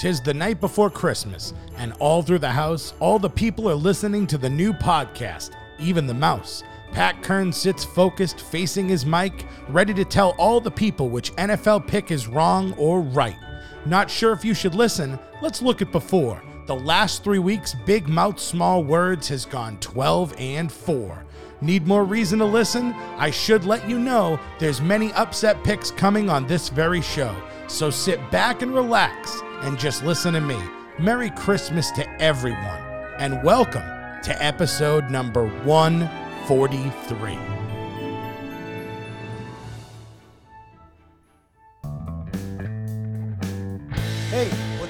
Tis the night before Christmas, and all through the house, all the people are listening to the new podcast, even the mouse. Pat Kern sits focused, facing his mic, ready to tell all the people which NFL pick is wrong or right. Not sure if you should listen? Let's look at before. The last three weeks, Big Mouth Small Words has gone 12 and 4. Need more reason to listen? I should let you know there's many upset picks coming on this very show. So sit back and relax and just listen to me. Merry Christmas to everyone, and welcome to episode number 143.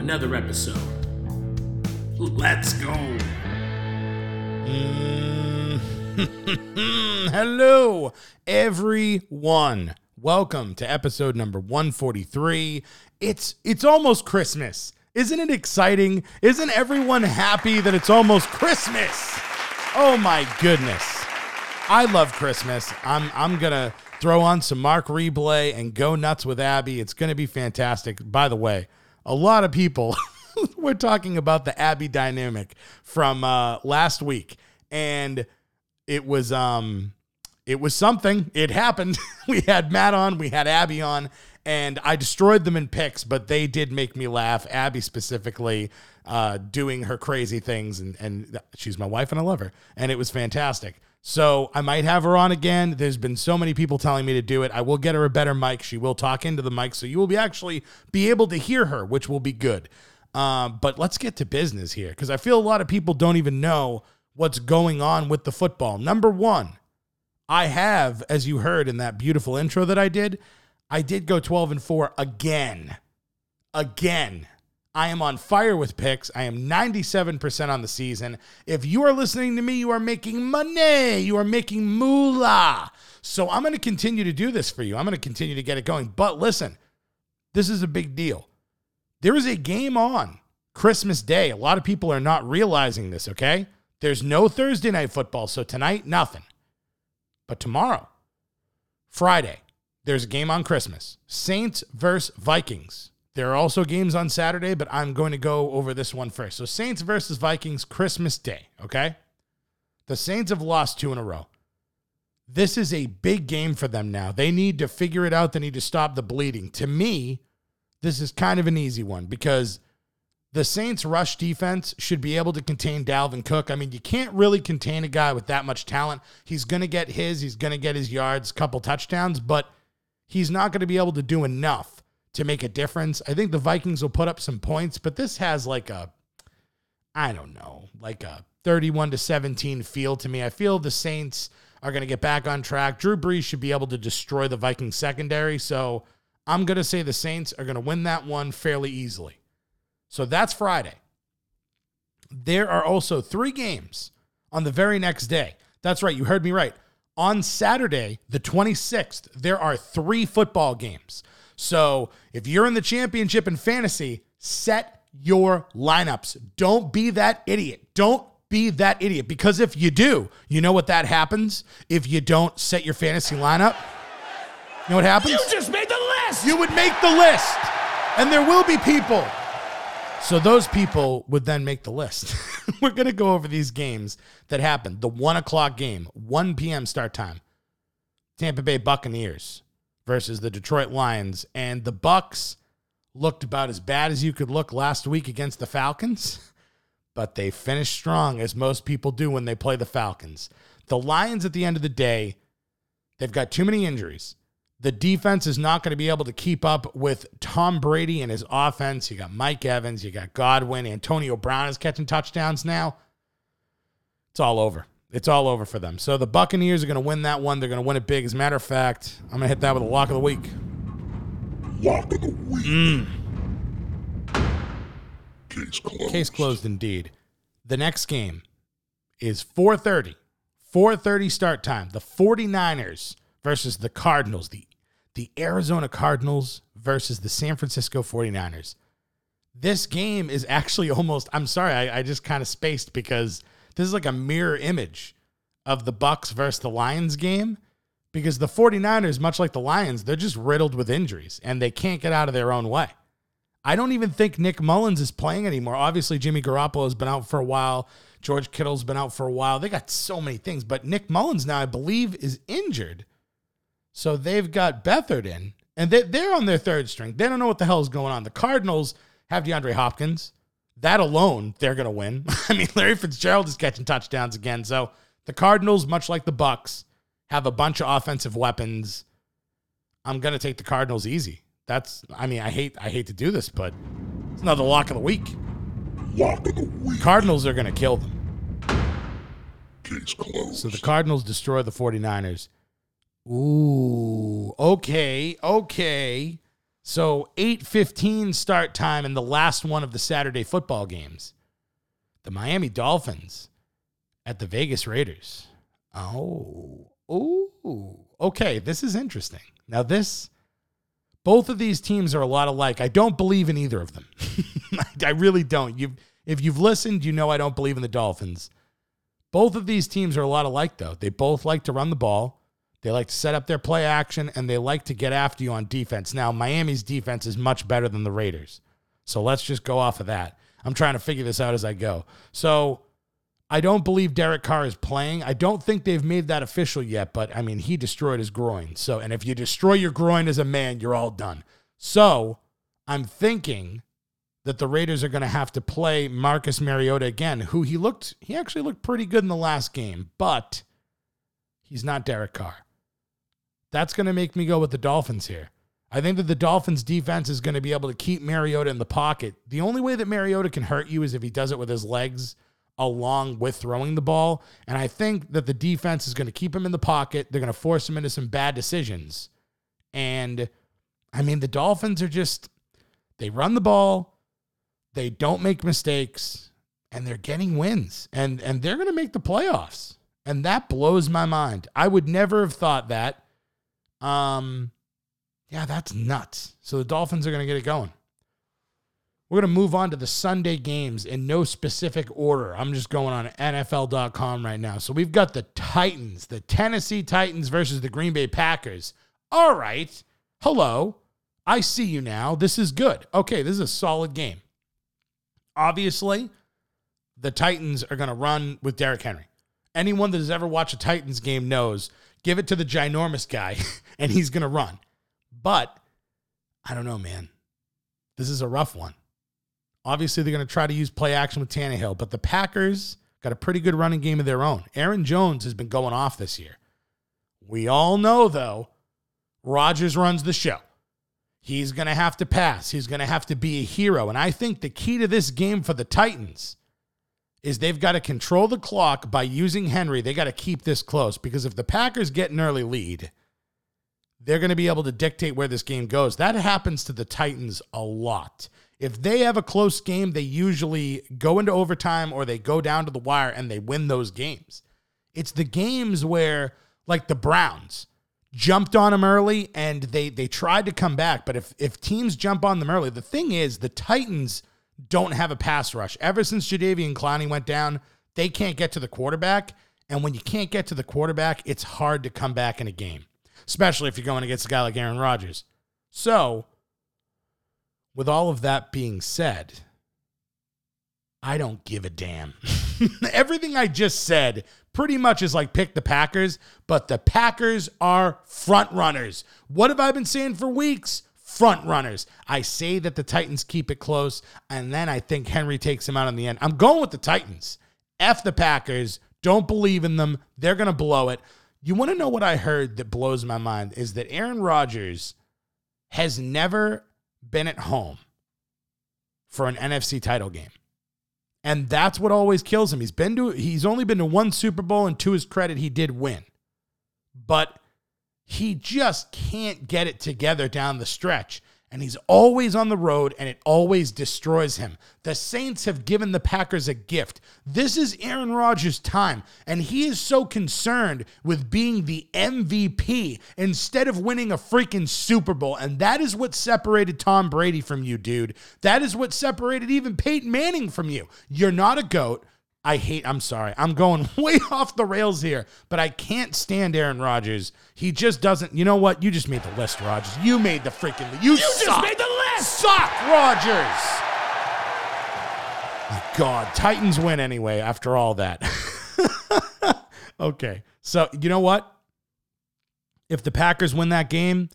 Another episode. Let's go. Mm-hmm. Hello, everyone. Welcome to episode number 143. It's it's almost Christmas. Isn't it exciting? Isn't everyone happy that it's almost Christmas? Oh my goodness. I love Christmas. I'm I'm gonna throw on some Mark Reblay and go nuts with Abby. It's gonna be fantastic. By the way, a lot of people were talking about the Abby dynamic from uh, last week, and it was um it was something. It happened. we had Matt on, we had Abby on, and I destroyed them in picks, but they did make me laugh. Abby specifically uh, doing her crazy things, and and she's my wife and I love her, and it was fantastic. So I might have her on again. There's been so many people telling me to do it. I will get her a better mic. She will talk into the mic, so you will be actually be able to hear her, which will be good. Um, but let's get to business here because I feel a lot of people don't even know what's going on with the football. Number one, I have, as you heard in that beautiful intro that I did, I did go 12 and 4 again. Again. I am on fire with picks. I am 97% on the season. If you are listening to me, you are making money. You are making moolah. So I'm going to continue to do this for you. I'm going to continue to get it going. But listen, this is a big deal. There is a game on Christmas Day. A lot of people are not realizing this, okay? There's no Thursday night football. So tonight, nothing. But tomorrow, Friday, there's a game on Christmas Saints versus Vikings. There are also games on Saturday, but I'm going to go over this one first. So, Saints versus Vikings, Christmas Day, okay? The Saints have lost two in a row. This is a big game for them now. They need to figure it out. They need to stop the bleeding. To me, this is kind of an easy one because the Saints' rush defense should be able to contain Dalvin Cook. I mean, you can't really contain a guy with that much talent. He's going to get his, he's going to get his yards, couple touchdowns, but he's not going to be able to do enough to make a difference. I think the Vikings will put up some points, but this has like a, I don't know, like a 31 to 17 feel to me. I feel the Saints are going to get back on track. Drew Brees should be able to destroy the Vikings secondary. So I'm going to say the Saints are going to win that one fairly easily. So that's Friday. There are also three games on the very next day. That's right. You heard me right. On Saturday, the 26th, there are three football games. So if you're in the championship in fantasy, set your lineups. Don't be that idiot. Don't be that idiot because if you do, you know what that happens if you don't set your fantasy lineup? You know what happens? You just made the list. You would make the list. And there will be people. So those people would then make the list. We're going to go over these games that happened. The one o'clock game, 1 p.m. start time. Tampa Bay Buccaneers versus the Detroit Lions. And the Bucks looked about as bad as you could look last week against the Falcons, but they finished strong, as most people do when they play the Falcons. The Lions, at the end of the day, they've got too many injuries. The defense is not going to be able to keep up with Tom Brady and his offense. You got Mike Evans, you got Godwin, Antonio Brown is catching touchdowns now. It's all over. It's all over for them. So the Buccaneers are going to win that one. They're going to win it big. As a matter of fact, I'm going to hit that with a lock of the week. Lock of the week. Mm. Case closed. Case closed indeed. The next game is 4:30. 4:30 start time. The 49ers versus the Cardinals. The the Arizona Cardinals versus the San Francisco 49ers. This game is actually almost I'm sorry, I, I just kind of spaced because this is like a mirror image of the Bucks versus the Lions game because the 49ers, much like the Lions, they're just riddled with injuries and they can't get out of their own way. I don't even think Nick Mullens is playing anymore. Obviously, Jimmy Garoppolo has been out for a while. George Kittle's been out for a while. They got so many things, but Nick Mullens now, I believe, is injured. So they've got Beathard in, and they, they're on their third string. They don't know what the hell is going on. The Cardinals have DeAndre Hopkins. That alone, they're going to win. I mean, Larry Fitzgerald is catching touchdowns again. So the Cardinals, much like the Bucks, have a bunch of offensive weapons. I'm going to take the Cardinals easy. That's I mean, I hate I hate to do this, but it's another lock of the week. Lock of the week. Cardinals are going to kill them. Case closed. So the Cardinals destroy the 49ers. Ooh, okay, okay. So 8:15 start time in the last one of the Saturday football games. The Miami Dolphins at the Vegas Raiders. Oh. Ooh. Okay, this is interesting. Now this both of these teams are a lot alike. I don't believe in either of them. I really don't. You if you've listened, you know I don't believe in the Dolphins. Both of these teams are a lot alike, though. They both like to run the ball. They like to set up their play action, and they like to get after you on defense. Now, Miami's defense is much better than the Raiders. So let's just go off of that. I'm trying to figure this out as I go. So I don't believe Derek Carr is playing. I don't think they've made that official yet, but I mean, he destroyed his groin. So, and if you destroy your groin as a man, you're all done. So I'm thinking that the Raiders are going to have to play Marcus Mariota again, who he looked, he actually looked pretty good in the last game, but he's not Derek Carr. That's going to make me go with the Dolphins here. I think that the Dolphins defense is going to be able to keep Mariota in the pocket. The only way that Mariota can hurt you is if he does it with his legs along with throwing the ball. And I think that the defense is going to keep him in the pocket. They're going to force him into some bad decisions. And I mean, the Dolphins are just, they run the ball, they don't make mistakes, and they're getting wins. And, and they're going to make the playoffs. And that blows my mind. I would never have thought that. Um, yeah, that's nuts. So the Dolphins are going to get it going. We're going to move on to the Sunday games in no specific order. I'm just going on NFL.com right now. So we've got the Titans, the Tennessee Titans versus the Green Bay Packers. All right. Hello. I see you now. This is good. Okay, this is a solid game. Obviously, the Titans are going to run with Derrick Henry. Anyone that has ever watched a Titans game knows give it to the ginormous guy and he's going to run. But I don't know, man. This is a rough one. Obviously, they're going to try to use play action with Tannehill, but the Packers got a pretty good running game of their own. Aaron Jones has been going off this year. We all know, though, Rodgers runs the show. He's going to have to pass. He's going to have to be a hero. And I think the key to this game for the Titans is they've got to control the clock by using Henry. They got to keep this close because if the Packers get an early lead, they're going to be able to dictate where this game goes. That happens to the Titans a lot. If they have a close game, they usually go into overtime or they go down to the wire and they win those games. It's the games where, like the Browns, jumped on them early and they they tried to come back. But if if teams jump on them early, the thing is the Titans don't have a pass rush. Ever since Jadeveon Clowney went down, they can't get to the quarterback. And when you can't get to the quarterback, it's hard to come back in a game, especially if you're going against a guy like Aaron Rodgers. So with all of that being said, I don't give a damn. Everything I just said pretty much is like pick the Packers, but the Packers are front runners. What have I been saying for weeks? Front runners. I say that the Titans keep it close, and then I think Henry takes him out in the end. I'm going with the Titans. F the Packers. Don't believe in them. They're going to blow it. You want to know what I heard that blows my mind is that Aaron Rodgers has never been at home for an NFC title game. And that's what always kills him. He's been to he's only been to one Super Bowl and to his credit he did win. But he just can't get it together down the stretch. and he's always on the road and it always destroys him. The Saints have given the Packers a gift. This is Aaron Rodgers' time, and he is so concerned with being the MVP instead of winning a freaking Super Bowl. And that is what separated Tom Brady from you, dude. That is what separated even Peyton Manning from you. You're not a GOAT. I hate, I'm sorry. I'm going way off the rails here, but I can't stand Aaron Rodgers. He just doesn't. You know what? You just made the list, Rodgers. You made the freaking list. You, just suck. made the list! Suck, Rodgers. My God. Titans win anyway after all that. okay. So, you know what? If the Packers win that game,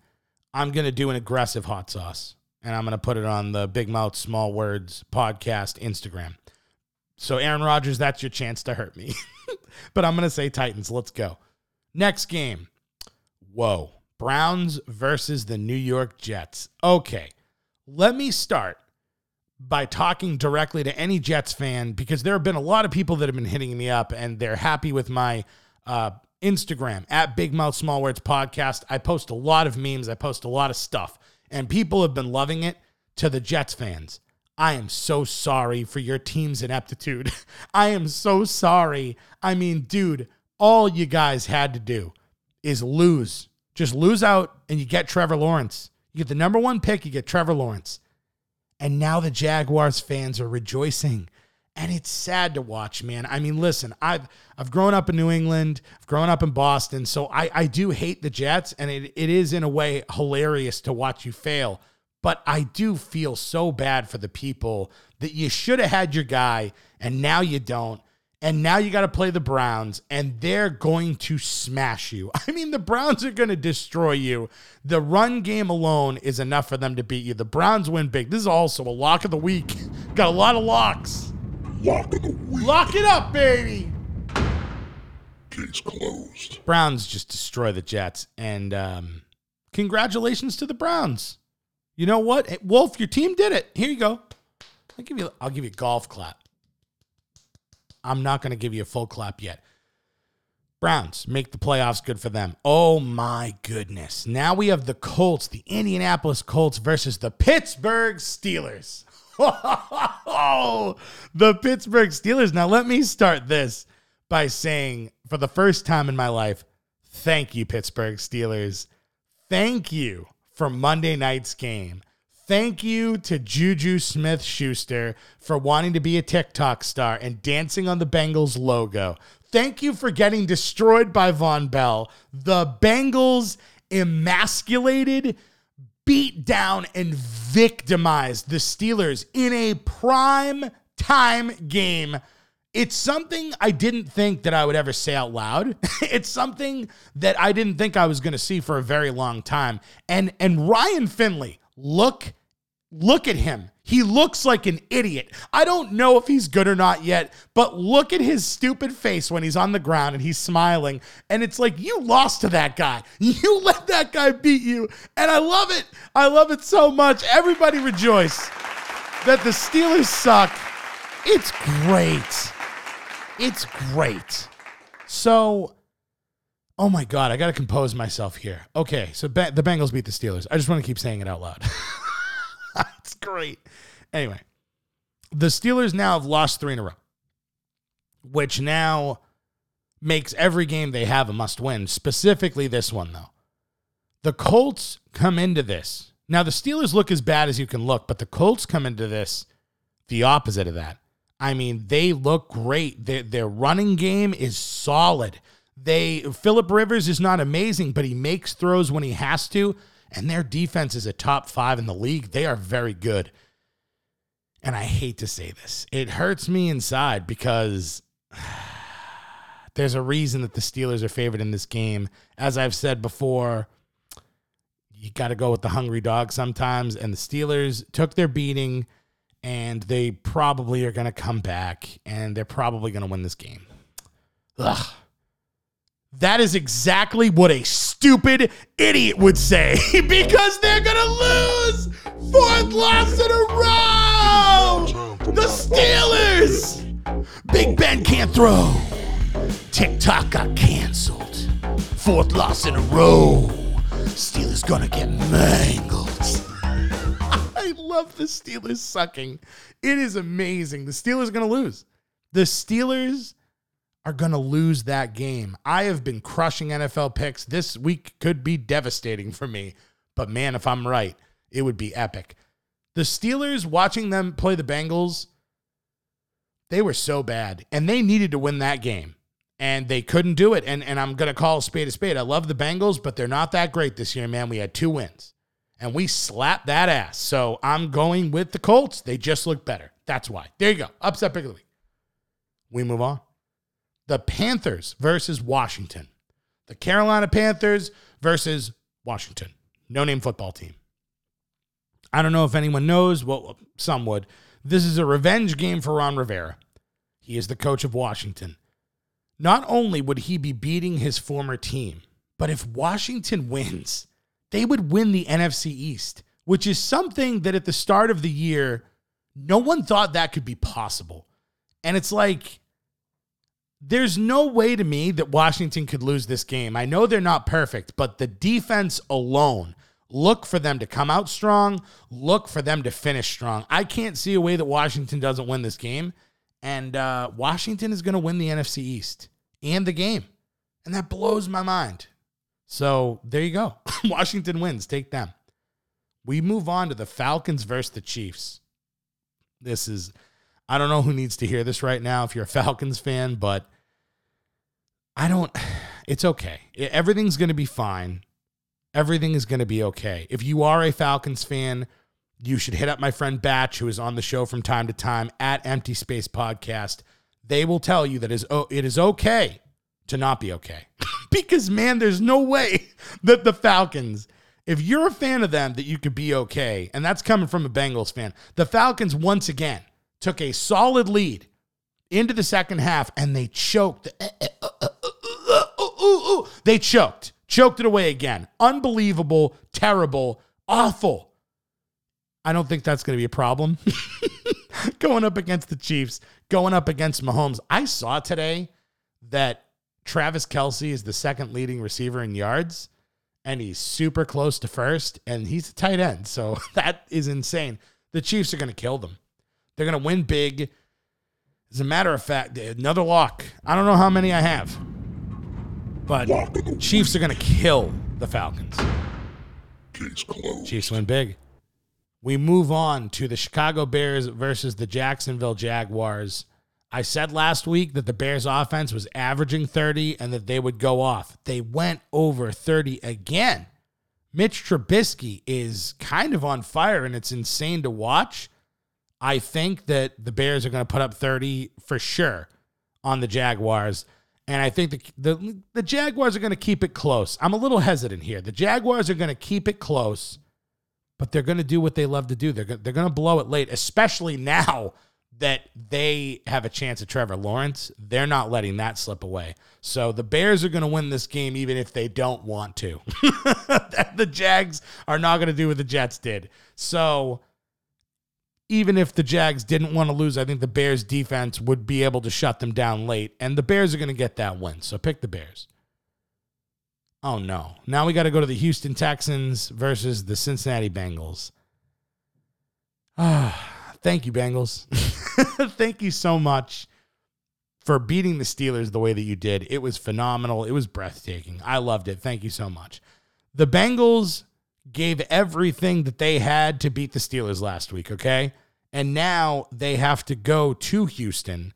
I'm going to do an aggressive hot sauce and I'm going to put it on the Big Mouth Small Words podcast Instagram. So, Aaron Rodgers, that's your chance to hurt me. but I'm going to say Titans. Let's go. Next game. Whoa. Browns versus the New York Jets. Okay. Let me start by talking directly to any Jets fan because there have been a lot of people that have been hitting me up and they're happy with my uh, Instagram at Big Mouth Small Words Podcast. I post a lot of memes, I post a lot of stuff, and people have been loving it. To the Jets fans, I am so sorry for your team's ineptitude. I am so sorry. I mean, dude, all you guys had to do is lose. Just lose out and you get Trevor Lawrence. You get the number one pick, you get Trevor Lawrence. And now the Jaguars fans are rejoicing. And it's sad to watch, man. I mean, listen, I've I've grown up in New England, I've grown up in Boston, so I, I do hate the Jets, and it, it is in a way hilarious to watch you fail. But I do feel so bad for the people that you should have had your guy, and now you don't. And now you got to play the Browns, and they're going to smash you. I mean, the Browns are going to destroy you. The run game alone is enough for them to beat you. The Browns win big. This is also a lock of the week. Got a lot of locks. Lock of the week. Lock it up, baby. Case closed. Browns just destroy the Jets. And um, congratulations to the Browns. You know what? Hey, Wolf, your team did it. Here you go. I'll give you I'll give you a golf clap. I'm not going to give you a full clap yet. Browns make the playoffs good for them. Oh my goodness. Now we have the Colts, the Indianapolis Colts versus the Pittsburgh Steelers. The Pittsburgh Steelers. Now let me start this by saying for the first time in my life, thank you Pittsburgh Steelers. Thank you for Monday night's game. Thank you to Juju Smith Schuster for wanting to be a TikTok star and dancing on the Bengals logo. Thank you for getting destroyed by Vonn Bell. The Bengals emasculated, beat down, and victimized the Steelers in a prime time game. It's something I didn't think that I would ever say out loud. it's something that I didn't think I was going to see for a very long time. And and Ryan Finley, look look at him. He looks like an idiot. I don't know if he's good or not yet, but look at his stupid face when he's on the ground and he's smiling. And it's like, you lost to that guy. You let that guy beat you. And I love it. I love it so much. Everybody rejoice that the Steelers suck. It's great. It's great. So, oh my God, I got to compose myself here. Okay, so ba- the Bengals beat the Steelers. I just want to keep saying it out loud. it's great. Anyway, the Steelers now have lost three in a row, which now makes every game they have a must win, specifically this one, though. The Colts come into this. Now, the Steelers look as bad as you can look, but the Colts come into this the opposite of that. I mean, they look great. Their, their running game is solid. They Philip Rivers is not amazing, but he makes throws when he has to, and their defense is a top five in the league. They are very good. And I hate to say this, it hurts me inside because there's a reason that the Steelers are favored in this game. As I've said before, you got to go with the hungry dog sometimes. And the Steelers took their beating, and they probably are going to come back, and they're probably going to win this game. Ugh. That is exactly what a stupid idiot would say because they're going to lose fourth loss in a row. The Steelers. Big Ben can't throw. TikTok got canceled. Fourth loss in a row. Steelers gonna get mangled. Love the Steelers sucking. It is amazing. The Steelers are going to lose. The Steelers are going to lose that game. I have been crushing NFL picks. This week could be devastating for me. But man, if I'm right, it would be epic. The Steelers, watching them play the Bengals, they were so bad and they needed to win that game and they couldn't do it. And, and I'm going to call spade a spade. I love the Bengals, but they're not that great this year, man. We had two wins and we slapped that ass. So I'm going with the Colts. They just look better. That's why. There you go. Upset pick of the week. We move on. The Panthers versus Washington. The Carolina Panthers versus Washington. No name football team. I don't know if anyone knows. Well, some would. This is a revenge game for Ron Rivera. He is the coach of Washington. Not only would he be beating his former team, but if Washington wins, they would win the NFC East, which is something that at the start of the year, no one thought that could be possible. And it's like, there's no way to me that Washington could lose this game. I know they're not perfect, but the defense alone, look for them to come out strong, look for them to finish strong. I can't see a way that Washington doesn't win this game. And uh, Washington is going to win the NFC East and the game. And that blows my mind. So there you go. Washington wins. Take them. We move on to the Falcons versus the Chiefs. This is, I don't know who needs to hear this right now if you're a Falcons fan, but I don't, it's okay. Everything's going to be fine. Everything is going to be okay. If you are a Falcons fan, you should hit up my friend Batch, who is on the show from time to time at Empty Space Podcast. They will tell you that it is okay to not be okay. because, man, there's no way that the Falcons, if you're a fan of them, that you could be okay. And that's coming from a Bengals fan. The Falcons, once again, took a solid lead into the second half and they choked. They choked, choked it away again. Unbelievable, terrible, awful. I don't think that's going to be a problem. going up against the Chiefs, going up against Mahomes. I saw today that Travis Kelce is the second leading receiver in yards, and he's super close to first, and he's a tight end. So that is insane. The Chiefs are going to kill them. They're going to win big. As a matter of fact, another lock. I don't know how many I have, but Chiefs are going to kill the Falcons. Chiefs win big. We move on to the Chicago Bears versus the Jacksonville Jaguars. I said last week that the Bears offense was averaging 30 and that they would go off. They went over 30 again. Mitch Trubisky is kind of on fire and it's insane to watch. I think that the Bears are going to put up 30 for sure on the Jaguars. And I think the, the, the Jaguars are going to keep it close. I'm a little hesitant here. The Jaguars are going to keep it close, but they're going to do what they love to do. They're, they're going to blow it late, especially now that they have a chance at Trevor Lawrence. They're not letting that slip away. So the Bears are going to win this game even if they don't want to. the Jags are not going to do what the Jets did. So even if the Jags didn't want to lose, I think the Bears defense would be able to shut them down late. And the Bears are going to get that win. So pick the Bears. Oh no. Now we got to go to the Houston Texans versus the Cincinnati Bengals. Ah. Thank you, Bengals. Thank you so much for beating the Steelers the way that you did. It was phenomenal. It was breathtaking. I loved it. Thank you so much. The Bengals gave everything that they had to beat the Steelers last week, okay? And now they have to go to Houston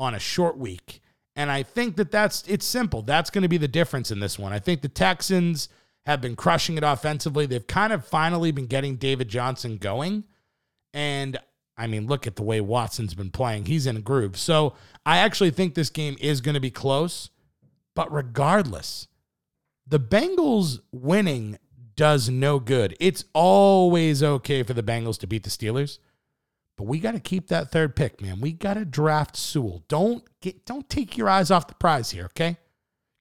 on a short week. And I think that that's it's simple. That's going to be the difference in this one. I think the Texans have been crushing it offensively. They've kind of finally been getting David Johnson going. And I mean, look at the way Watson's been playing. He's in a groove. So I actually think this game is going to be close. But regardless, the Bengals winning does no good. It's always okay for the Bengals to beat the Steelers. But we got to keep that third pick, man. We got to draft Sewell. Don't get don't take your eyes off the prize here, okay?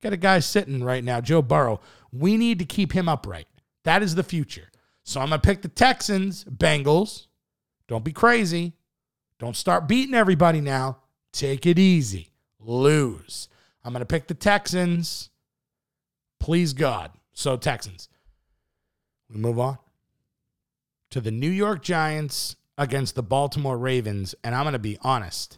Got a guy sitting right now, Joe Burrow. We need to keep him upright. That is the future. So I'm going to pick the Texans, Bengals. Don't be crazy. Don't start beating everybody now. Take it easy. Lose. I'm going to pick the Texans. Please God. So, Texans. We move on. to the New York Giants against the Baltimore Ravens. And I'm going to be honest,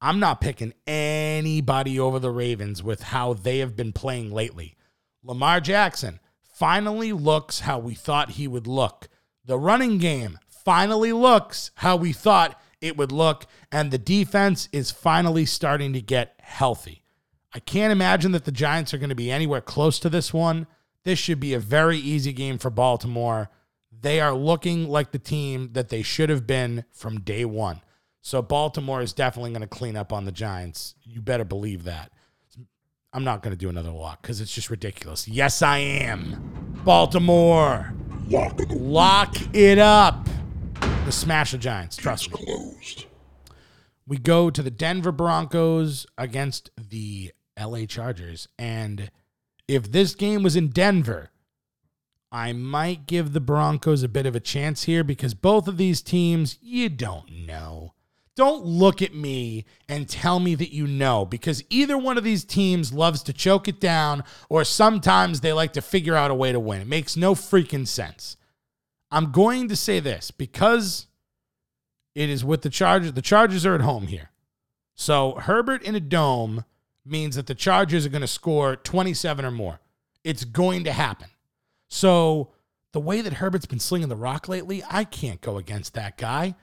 I'm not picking anybody over the Ravens with how they have been playing lately. Lamar Jackson finally looks how we thought he would look. The running game finally looks how we thought it would look. And the defense is finally starting to get healthy. I can't imagine that the Giants are going to be anywhere close to this one. This should be a very easy game for Baltimore. They are looking like the team that they should have been from day one. So Baltimore is definitely going to clean up on the Giants. You better believe that. I'm not going to do another lock because it's just ridiculous. Yes, I am. Baltimore. Lock it Lock it up. The smash the Giants. Trust me. closed. We go to the Denver Broncos against the LA Chargers. And if this game was in Denver, I might give the Broncos a bit of a chance here because both of these teams, you don't know. Don't look at me and tell me that you know because either one of these teams loves to choke it down or sometimes they like to figure out a way to win. It makes no freaking sense. I'm going to say this because it is with the Chargers. The Chargers are at home here. So Herbert in a dome means that the Chargers are going to score 27 or more. It's going to happen. So the way that Herbert's been slinging the rock lately, I can't go against that guy.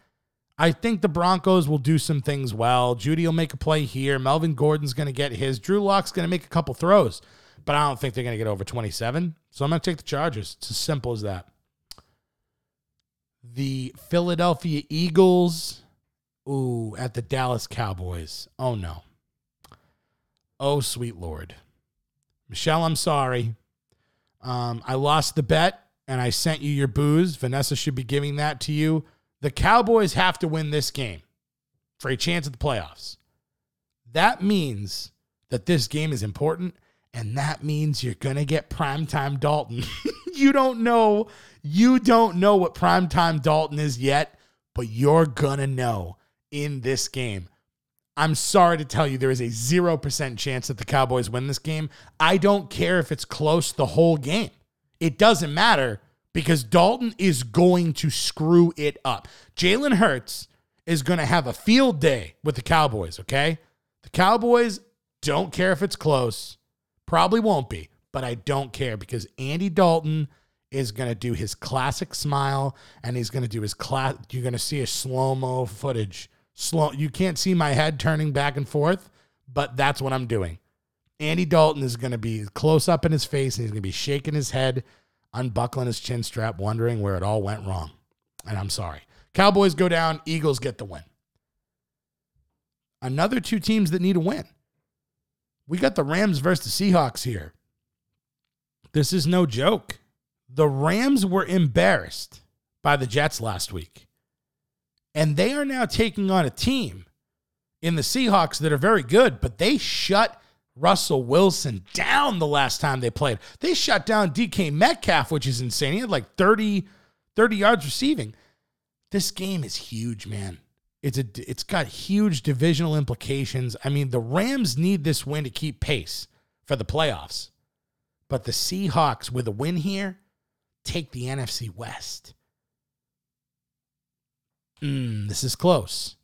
I think the Broncos will do some things well. Jeudy will make a play here. Melvin Gordon's going to get his. Drew Lock's going to make a couple throws, but I don't think they're going to get over 27. So I'm going to take the Chargers. It's as simple as that. The Philadelphia Eagles, ooh, at the Dallas Cowboys. Oh no. Oh, sweet Lord. Michelle, I'm sorry. Um, I lost the bet and I sent you your booze. Vanessa should be giving that to you. The Cowboys have to win this game for a chance at the playoffs. That means that this game is important, and that means you're going to get primetime Dalton. you don't know. You don't know what primetime Dalton is yet, but you're going to know in this game. I'm sorry to tell you, there is a 0% chance that the Cowboys win this game. I don't care if it's close the whole game. It doesn't matter because Dalton is going to screw it up. Jalen Hurts is going to have a field day with the Cowboys, okay? The Cowboys don't care if it's close. Probably won't be, but I don't care because Andy Dalton is going to do his classic smile and he's going to do his class. You're going to see a slow mo footage. Slow. You can't see my head turning back and forth, but that's what I'm doing. Andy Dalton is going to be close up in his face and he's going to be shaking his head, unbuckling his chin strap, wondering where it all went wrong. And I'm sorry. Cowboys go down, Eagles get the win. Another two teams that need a win. We got the Rams versus the Seahawks here. This is no joke. The Rams were embarrassed by the Jets last week. And they are now taking on a team in the Seahawks that are very good, but they shut Russell Wilson down the last time they played. They shut down DK Metcalf, which is insane. He had like 30, 30 yards receiving. This game is huge, man. It's a it's got huge divisional implications. I mean, the Rams need this win to keep pace for the playoffs. But the Seahawks with a win here take the NFC West. Mm, this is close.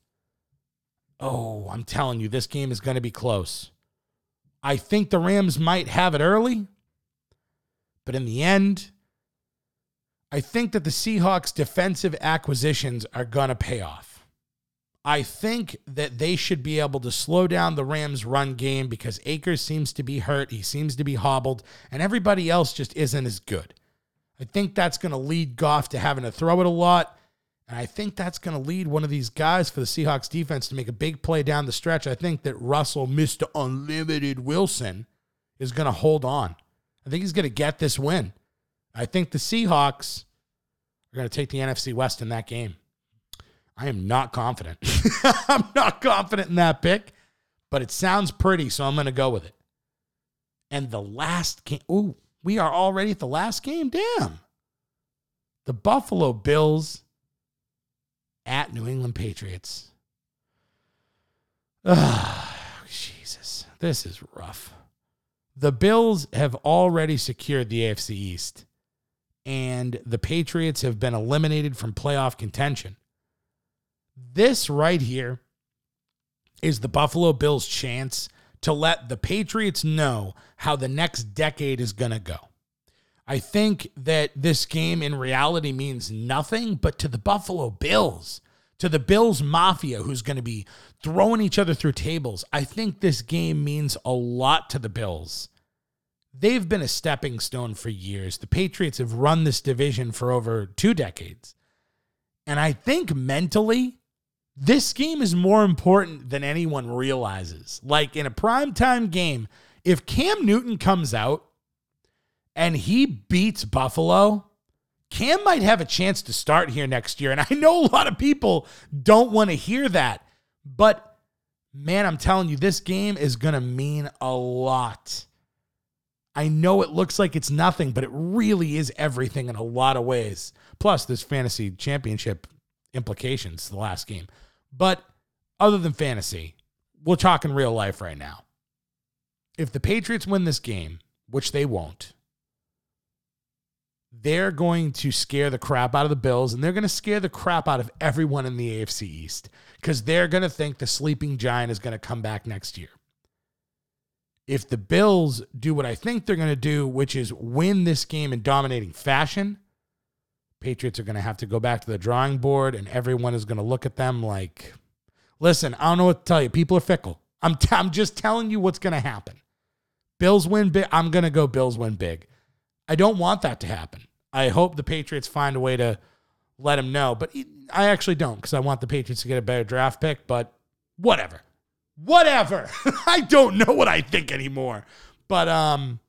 Oh, I'm telling you, this game is going to be close. I think the Rams might have it early, but in the end, I think that the Seahawks' defensive acquisitions are going to pay off. I think that they should be able to slow down the Rams' run game because Akers seems to be hurt. He seems to be hobbled, and everybody else just isn't as good. I think that's going to lead Goff to having to throw it a lot. And I think that's going to lead one of these guys for the Seahawks defense to make a big play down the stretch. I think that Russell, Mr. Unlimited Wilson, is going to hold on. I think he's going to get this win. I think the Seahawks are going to take the NFC West in that game. I am not confident. I'm not confident in that pick, but it sounds pretty, so I'm going to go with it. And the last game, ooh, we are already at the last game. Damn. The Buffalo Bills at New England Patriots. Ah, Jesus. This is rough. The Bills have already secured the AFC East. and the Patriots have been eliminated from playoff contention. This right here is the Buffalo Bills' chance to let the Patriots know how the next decade is going to go. I think that this game in reality means nothing, but to the Buffalo Bills, to the Bills Mafia, who's going to be throwing each other through tables, I think this game means a lot to the Bills. They've been a stepping stone for years. The Patriots have run this division for over two decades. And I think mentally, this game is more important than anyone realizes. Like in a primetime game, if Cam Newton comes out and he beats Buffalo, Cam might have a chance to start here next year. And I know a lot of people don't want to hear that. But man, I'm telling you, this game is going to mean a lot. I know it looks like it's nothing, but it really is everything in a lot of ways. Plus, this fantasy championship implications, the last game. But other than fantasy, we're talking real life right now. If the Patriots win this game, which they won't, they're going to scare the crap out of the Bills and they're going to scare the crap out of everyone in the AFC East because they're going to think the sleeping giant is going to come back next year if the Bills do what I think they're going to do, which is win this game in dominating fashion, Patriots are going to have to go back to the drawing board and everyone is going to look at them like, listen, I don't know what to tell you. People are fickle. I'm, t- I'm just telling you what's going to happen. Bills win big. I'm going to go Bills win big. I don't want that to happen. I hope the Patriots find a way to let them know, but I actually don't because I want the Patriots to get a better draft pick, but whatever whatever. I don't know what I think anymore. But um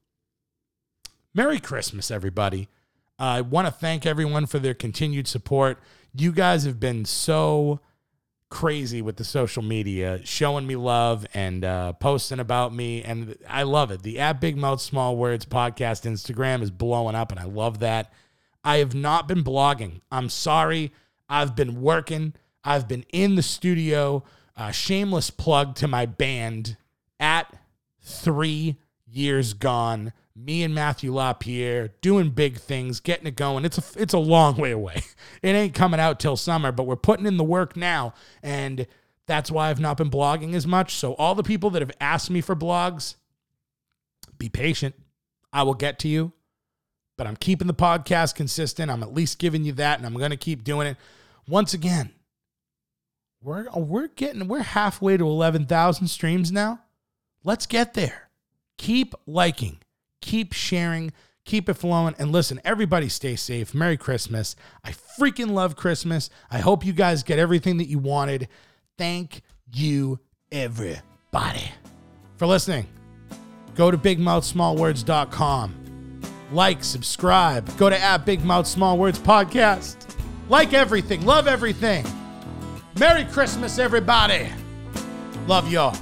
Merry Christmas everybody. I want to thank everyone for their continued support. You guys have been so crazy with the social media, showing me love and uh, posting about me, and I love it. The at Big Mouth Small Words podcast Instagram is blowing up, and I love that. I have not been blogging. I'm sorry. I've been working. I've been in the studio shameless plug to my band at three years gone. Me and Matthew LaPierre doing big things, getting it going. It's a it's a long way away. It ain't coming out till summer, but we're putting in the work now, and that's why I've not been blogging as much. So all the people that have asked me for blogs, be patient. I will get to you, but I'm keeping the podcast consistent. I'm at least giving you that, and I'm going to keep doing it. Once again, we're we're getting we're halfway to 11,000 streams now. Let's get there. Keep liking, keep sharing, keep it flowing and listen, everybody stay safe. Merry Christmas. I freaking love Christmas. I hope you guys get everything that you wanted. Thank you everybody for listening. Go to bigmouthsmallwords.com. Like, subscribe. Go to at Big Mouth Small Words Podcast. Like everything. Love everything. Merry Christmas, everybody. Love y'all.